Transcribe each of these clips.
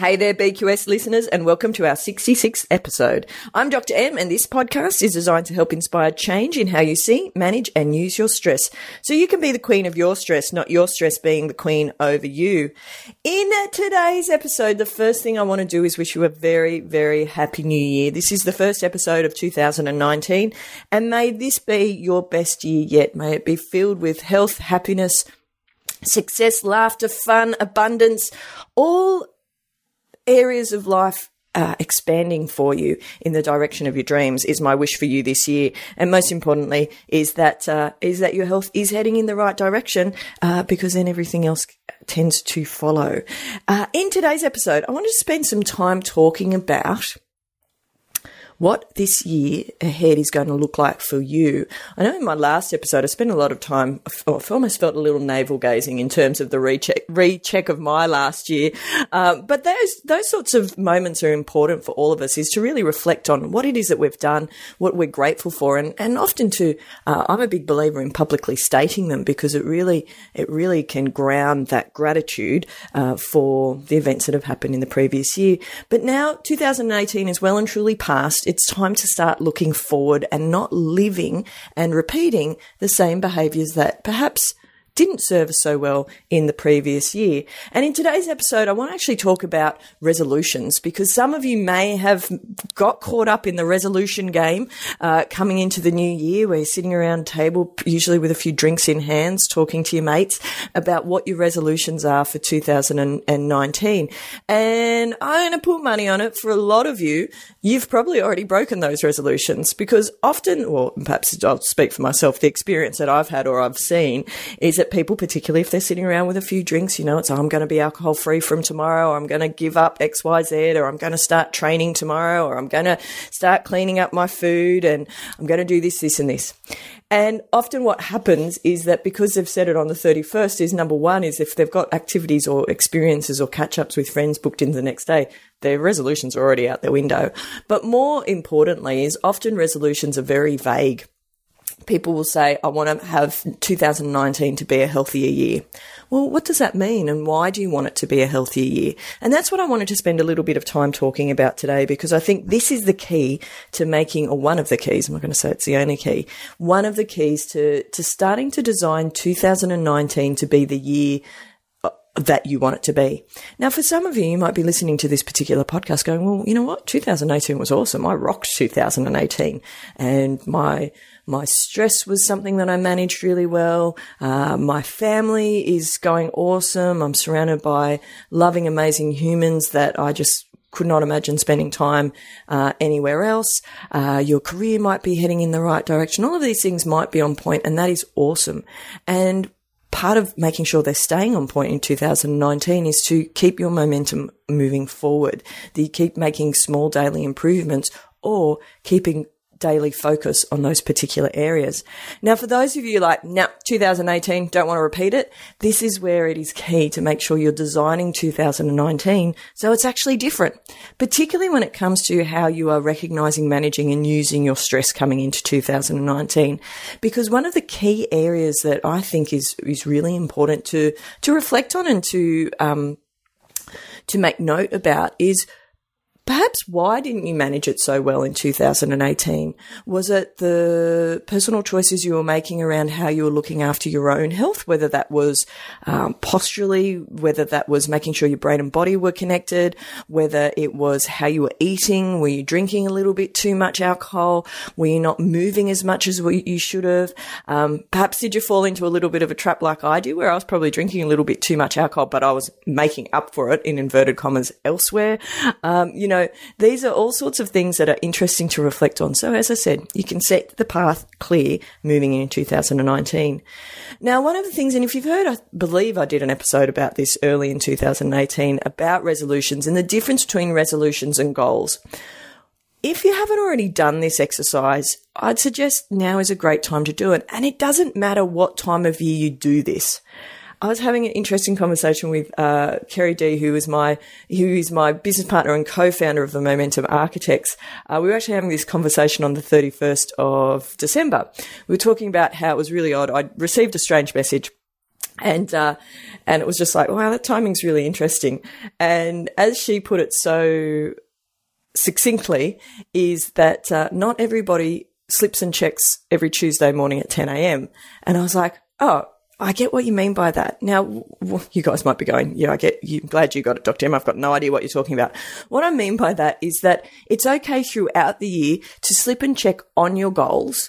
Hey there, BQS listeners, and welcome to our 66th episode. I'm Dr. M, and this podcast is designed to help inspire change in how you see, manage, and use your stress. So you can be the queen of your stress, not your stress being the queen over you. In today's episode, the first thing I want to do is wish you a very, very happy new year. This is the first episode of 2019, and may this be your best year yet. May it be filled with health, happiness, success, laughter, fun, abundance, all areas of life uh, expanding for you in the direction of your dreams is my wish for you this year. And most importantly, is that uh, is that your health is heading in the right direction uh, because then everything else tends to follow. Uh, in today's episode, I wanted to spend some time talking about what this year ahead is going to look like for you. I know in my last episode, I spent a lot of time, I almost felt a little navel gazing in terms of the recheck, recheck of my last year. Um, but those, those sorts of moments are important for all of us is to really reflect on what it is that we've done, what we're grateful for, and, and often to, uh, I'm a big believer in publicly stating them because it really, it really can ground that gratitude, uh, for the events that have happened in the previous year. But now 2018 is well and truly past it's time to start looking forward and not living and repeating the same behaviors that perhaps didn't serve us so well in the previous year. And in today's episode, I want to actually talk about resolutions because some of you may have got caught up in the resolution game uh, coming into the new year where you're sitting around a table, usually with a few drinks in hands, talking to your mates about what your resolutions are for 2019. And I'm going to put money on it for a lot of you. You've probably already broken those resolutions because often, or perhaps I'll speak for myself, the experience that I've had or I've seen is that people, particularly if they're sitting around with a few drinks, you know, it's, oh, I'm going to be alcohol free from tomorrow, or I'm going to give up X, Y, Z, or I'm going to start training tomorrow, or I'm going to start cleaning up my food and I'm going to do this, this and this. And often what happens is that because they've said it on the 31st is number one is if they've got activities or experiences or catch ups with friends booked in the next day, their resolutions are already out the window. But more importantly is often resolutions are very vague people will say, I want to have 2019 to be a healthier year. Well, what does that mean and why do you want it to be a healthier year? And that's what I wanted to spend a little bit of time talking about today because I think this is the key to making, or one of the keys, I'm not going to say it's the only key, one of the keys to, to starting to design 2019 to be the year that you want it to be. Now, for some of you, you might be listening to this particular podcast going, well, you know what? 2018 was awesome. I rocked 2018 and my my stress was something that I managed really well. Uh, my family is going awesome. I'm surrounded by loving, amazing humans that I just could not imagine spending time uh, anywhere else. Uh, your career might be heading in the right direction. All of these things might be on point, and that is awesome. And part of making sure they're staying on point in 2019 is to keep your momentum moving forward. That you keep making small daily improvements or keeping daily focus on those particular areas. Now, for those of you like, nah, 2018, don't want to repeat it, this is where it is key to make sure you're designing 2019 so it's actually different, particularly when it comes to how you are recognizing, managing and using your stress coming into 2019. Because one of the key areas that I think is, is really important to, to reflect on and to, um, to make note about is Perhaps why didn't you manage it so well in 2018? Was it the personal choices you were making around how you were looking after your own health, whether that was um, posturally, whether that was making sure your brain and body were connected, whether it was how you were eating, were you drinking a little bit too much alcohol, were you not moving as much as you should have? Um, perhaps did you fall into a little bit of a trap like I do, where I was probably drinking a little bit too much alcohol, but I was making up for it in inverted commas elsewhere. Um, you know, know, these are all sorts of things that are interesting to reflect on. So as I said, you can set the path clear moving in 2019. Now, one of the things, and if you've heard, I believe I did an episode about this early in 2018 about resolutions and the difference between resolutions and goals. If you haven't already done this exercise, I'd suggest now is a great time to do it. And it doesn't matter what time of year you do this. I was having an interesting conversation with uh, Kerry D, who is my who is my business partner and co-founder of the Momentum Architects. Uh, we were actually having this conversation on the 31st of December. We were talking about how it was really odd. I received a strange message and uh, and it was just like, wow, that timing's really interesting. And as she put it so succinctly, is that uh, not everybody slips and checks every Tuesday morning at 10 a.m. And I was like, oh, I get what you mean by that. Now, you guys might be going, yeah, I get you. Glad you got it, Dr. M. I've got no idea what you're talking about. What I mean by that is that it's okay throughout the year to slip and check on your goals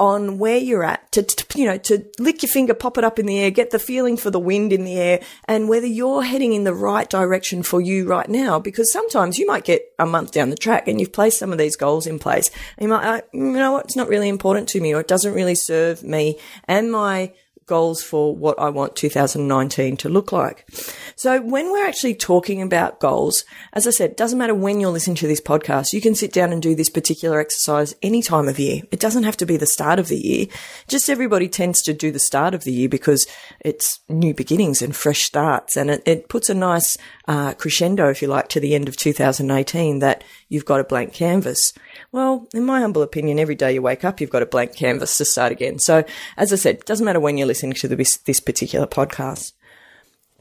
on where you're at to, to, you know, to lick your finger, pop it up in the air, get the feeling for the wind in the air and whether you're heading in the right direction for you right now. Because sometimes you might get a month down the track and you've placed some of these goals in place and you might, uh, you know what, it's not really important to me or it doesn't really serve me and my goals for what I want 2019 to look like. So when we're actually talking about goals, as I said, doesn't matter when you're listening to this podcast, you can sit down and do this particular exercise any time of year. It doesn't have to be the start of the year. Just everybody tends to do the start of the year because it's new beginnings and fresh starts and it, it puts a nice uh, crescendo, if you like, to the end of 2018 that you've got a blank canvas. Well, in my humble opinion, every day you wake up, you've got a blank canvas to start again. So, as I said, doesn't matter when you're listening to this, this particular podcast.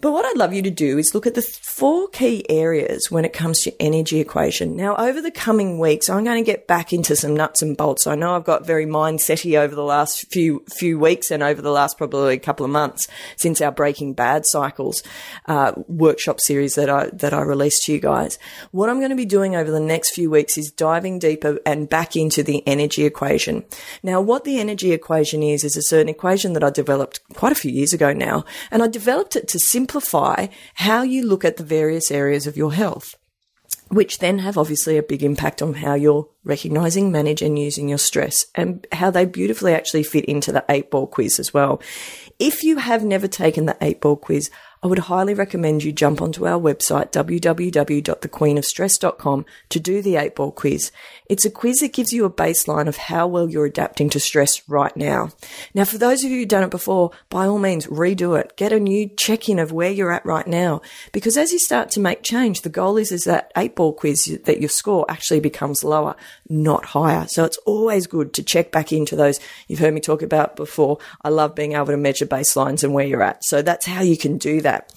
But what I'd love you to do is look at the four key areas when it comes to energy equation. Now, over the coming weeks, I'm going to get back into some nuts and bolts. I know I've got very mindsetty over the last few few weeks and over the last probably couple of months since our Breaking Bad cycles uh, workshop series that I that I released to you guys. What I'm going to be doing over the next few weeks is diving deeper and back into the energy equation. Now, what the energy equation is is a certain equation that I developed quite a few years ago now, and I developed it to simplify simplify how you look at the various areas of your health, which then have obviously a big impact on how you're recognizing, manage and using your stress and how they beautifully actually fit into the eight ball quiz as well. If you have never taken the eight ball quiz, I would highly recommend you jump onto our website, www.thequeenofstress.com, to do the eight ball quiz. It's a quiz that gives you a baseline of how well you're adapting to stress right now. Now, for those of you who've done it before, by all means, redo it. Get a new check in of where you're at right now. Because as you start to make change, the goal is, is that eight ball quiz that your score actually becomes lower, not higher. So it's always good to check back into those you've heard me talk about before. I love being able to measure baselines and where you're at. So that's how you can do that.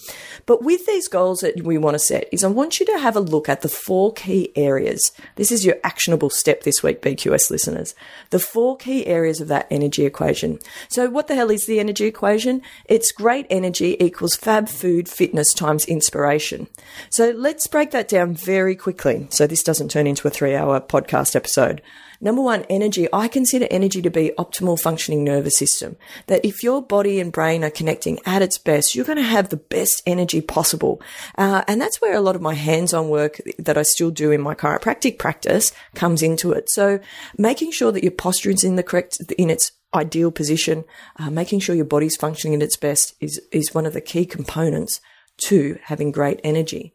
But with these goals that we want to set is I want you to have a look at the four key areas. This is your actionable step this week, BQS listeners. The four key areas of that energy equation. So what the hell is the energy equation? It's great energy equals fab food fitness times inspiration. So let's break that down very quickly. So this doesn't turn into a three hour podcast episode. Number one, energy. I consider energy to be optimal functioning nervous system. That if your body and brain are connecting at its best, you're going to have the best energy possible. Uh, and that's where a lot of my hands-on work that I still do in my chiropractic practice comes into it. So making sure that your posture is in the correct, in its ideal position, uh, making sure your body's functioning at its best is, is one of the key components to having great energy.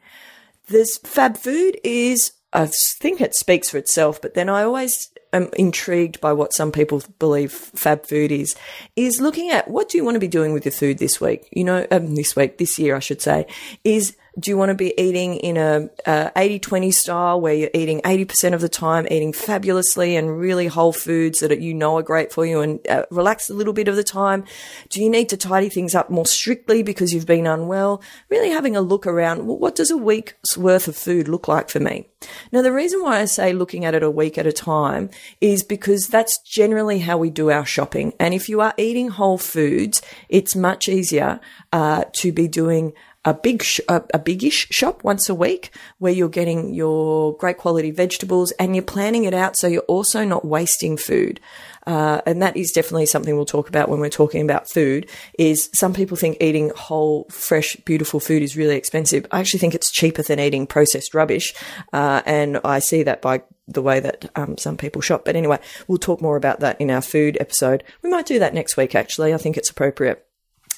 This fab food is I think it speaks for itself, but then I always am intrigued by what some people believe fab food is, is looking at what do you want to be doing with your food this week? You know, um, this week, this year, I should say, is do you want to be eating in a, a 80-20 style where you're eating 80% of the time, eating fabulously and really whole foods that you know are great for you and uh, relax a little bit of the time? Do you need to tidy things up more strictly because you've been unwell? Really having a look around, well, what does a week's worth of food look like for me? Now, the reason why I say looking at it a week at a time is because that's generally how we do our shopping. And if you are eating whole foods, it's much easier uh, to be doing a big, sh- a, a shop once a week where you're getting your great quality vegetables and you're planning it out so you're also not wasting food. Uh, and that is definitely something we'll talk about when we're talking about food is some people think eating whole, fresh, beautiful food is really expensive. I actually think it's cheaper than eating processed rubbish. Uh, and I see that by the way that um, some people shop. But anyway, we'll talk more about that in our food episode. We might do that next week, actually. I think it's appropriate.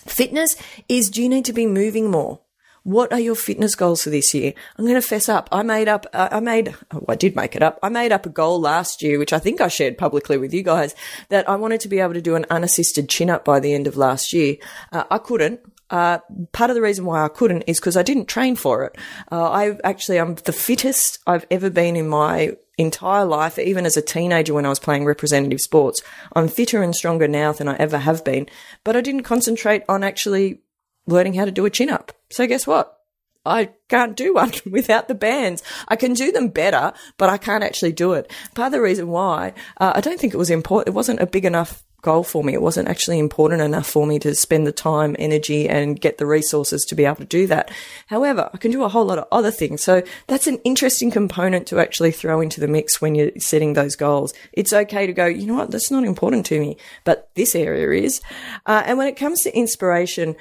Fitness is do you need to be moving more? What are your fitness goals for this year? I'm going to fess up. I made up, uh, I made, oh, I did make it up. I made up a goal last year, which I think I shared publicly with you guys, that I wanted to be able to do an unassisted chin up by the end of last year. Uh, I couldn't. Uh, part of the reason why I couldn't is because I didn't train for it. Uh, I actually, I'm the fittest I've ever been in my entire life, even as a teenager when I was playing representative sports. I'm fitter and stronger now than I ever have been, but I didn't concentrate on actually learning how to do a chin up. So guess what? I can't do one without the bands. I can do them better, but I can't actually do it. Part of the reason why uh, I don't think it was important, it wasn't a big enough goal for me. It wasn't actually important enough for me to spend the time, energy, and get the resources to be able to do that. However, I can do a whole lot of other things. So that's an interesting component to actually throw into the mix when you're setting those goals. It's okay to go, you know what, that's not important to me, but this area is. Uh, and when it comes to inspiration,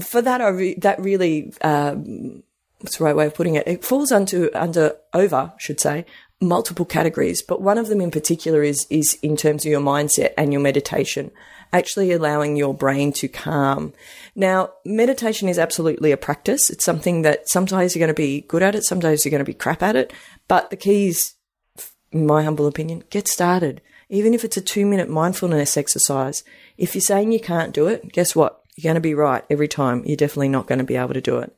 for that, I re- that really, um, what's the right way of putting it? It falls under, under over, should say, multiple categories, but one of them in particular is, is in terms of your mindset and your meditation, actually allowing your brain to calm. Now, meditation is absolutely a practice. It's something that sometimes you're going to be good at it, sometimes you're going to be crap at it, but the key is, in my humble opinion, get started. Even if it's a two minute mindfulness exercise, if you're saying you can't do it, guess what? You're going to be right every time. You're definitely not going to be able to do it.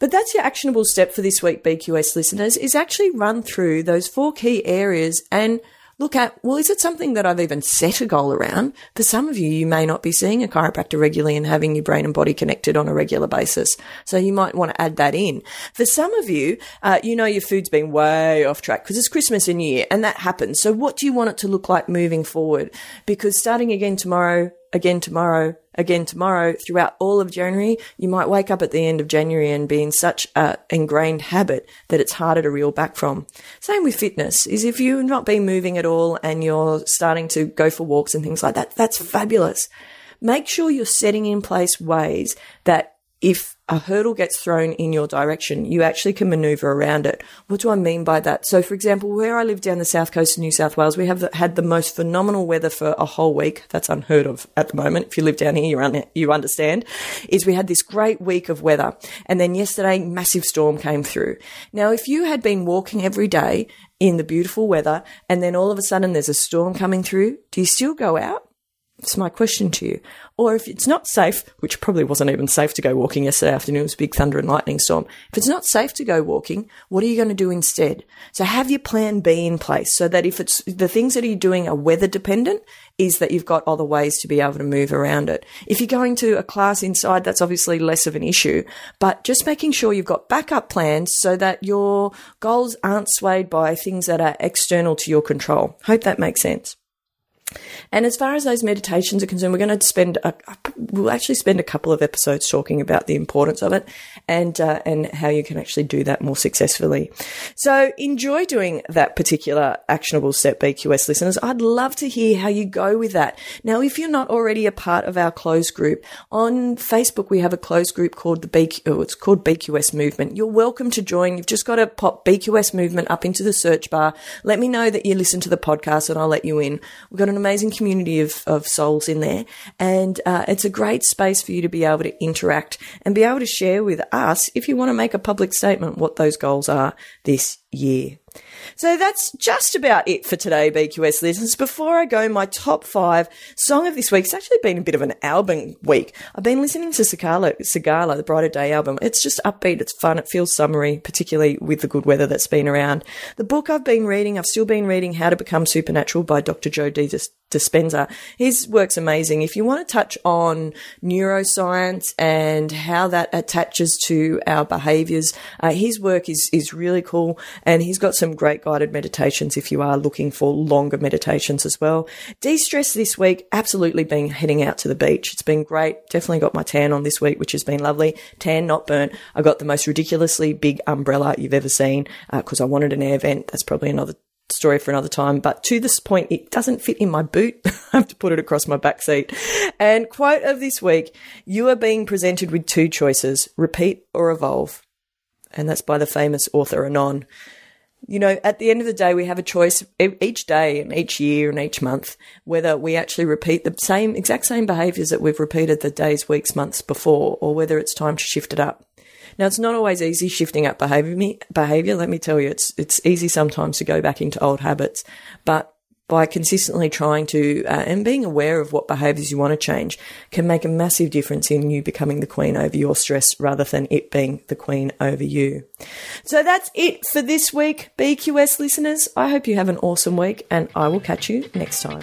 But that's your actionable step for this week, BQS listeners, is actually run through those four key areas and look at, well, is it something that I've even set a goal around? For some of you, you may not be seeing a chiropractor regularly and having your brain and body connected on a regular basis. So you might want to add that in. For some of you, uh, you know your food's been way off track because it's Christmas and New Year and that happens. So what do you want it to look like moving forward? Because starting again tomorrow, again tomorrow, again tomorrow throughout all of January, you might wake up at the end of January and be in such a ingrained habit that it's harder to reel back from. Same with fitness is if you've not been moving at all and you're starting to go for walks and things like that, that's fabulous. Make sure you're setting in place ways that if a hurdle gets thrown in your direction, you actually can maneuver around it. What do I mean by that? So, for example, where I live down the south coast of New South Wales, we have had the most phenomenal weather for a whole week. That's unheard of at the moment. If you live down here, you, un- you understand. Is we had this great week of weather, and then yesterday, massive storm came through. Now, if you had been walking every day in the beautiful weather, and then all of a sudden there's a storm coming through, do you still go out? It's my question to you. Or if it's not safe, which probably wasn't even safe to go walking yesterday afternoon, it was big thunder and lightning storm. If it's not safe to go walking, what are you going to do instead? So have your plan B in place so that if it's the things that you're doing are weather dependent, is that you've got other ways to be able to move around it. If you're going to a class inside, that's obviously less of an issue, but just making sure you've got backup plans so that your goals aren't swayed by things that are external to your control. Hope that makes sense. And as far as those meditations are concerned, we're going to spend a, we'll actually spend a couple of episodes talking about the importance of it and uh, and how you can actually do that more successfully. So enjoy doing that particular actionable step, BQS listeners. I'd love to hear how you go with that. Now, if you're not already a part of our closed group on Facebook, we have a closed group called the BQ, oh, it's called BQS Movement. You're welcome to join. You've just got to pop BQS Movement up into the search bar. Let me know that you listen to the podcast, and I'll let you in. We've got an amazing community of, of souls in there. And uh, it's a great space for you to be able to interact and be able to share with us if you want to make a public statement what those goals are this year. So that's just about it for today, BQS listeners. Before I go, my top five song of this week, it's actually been a bit of an album week. I've been listening to Sigala, Sigala, the Brighter Day album. It's just upbeat, it's fun, it feels summery, particularly with the good weather that's been around. The book I've been reading, I've still been reading How to Become Supernatural by Dr. Joe D. Dispenza. His work's amazing. If you want to touch on neuroscience and how that attaches to our behaviors, uh, his work is, is really cool. And he's got some great guided meditations if you are looking for longer meditations as well. De-stress this week, absolutely been heading out to the beach. It's been great. Definitely got my tan on this week, which has been lovely. Tan, not burnt. I got the most ridiculously big umbrella you've ever seen because uh, I wanted an air vent. That's probably another story for another time. But to this point, it doesn't fit in my boot. I have to put it across my back seat. And quote of this week, you are being presented with two choices, repeat or evolve. And that's by the famous author Anon. You know, at the end of the day, we have a choice each day and each year and each month whether we actually repeat the same, exact same behaviors that we've repeated the days, weeks, months before, or whether it's time to shift it up. Now, it's not always easy shifting up behavior. behavior, let me tell you, it's it's easy sometimes to go back into old habits, but by consistently trying to uh, and being aware of what behaviors you want to change can make a massive difference in you becoming the queen over your stress rather than it being the queen over you. So that's it for this week, BQS listeners. I hope you have an awesome week and I will catch you next time.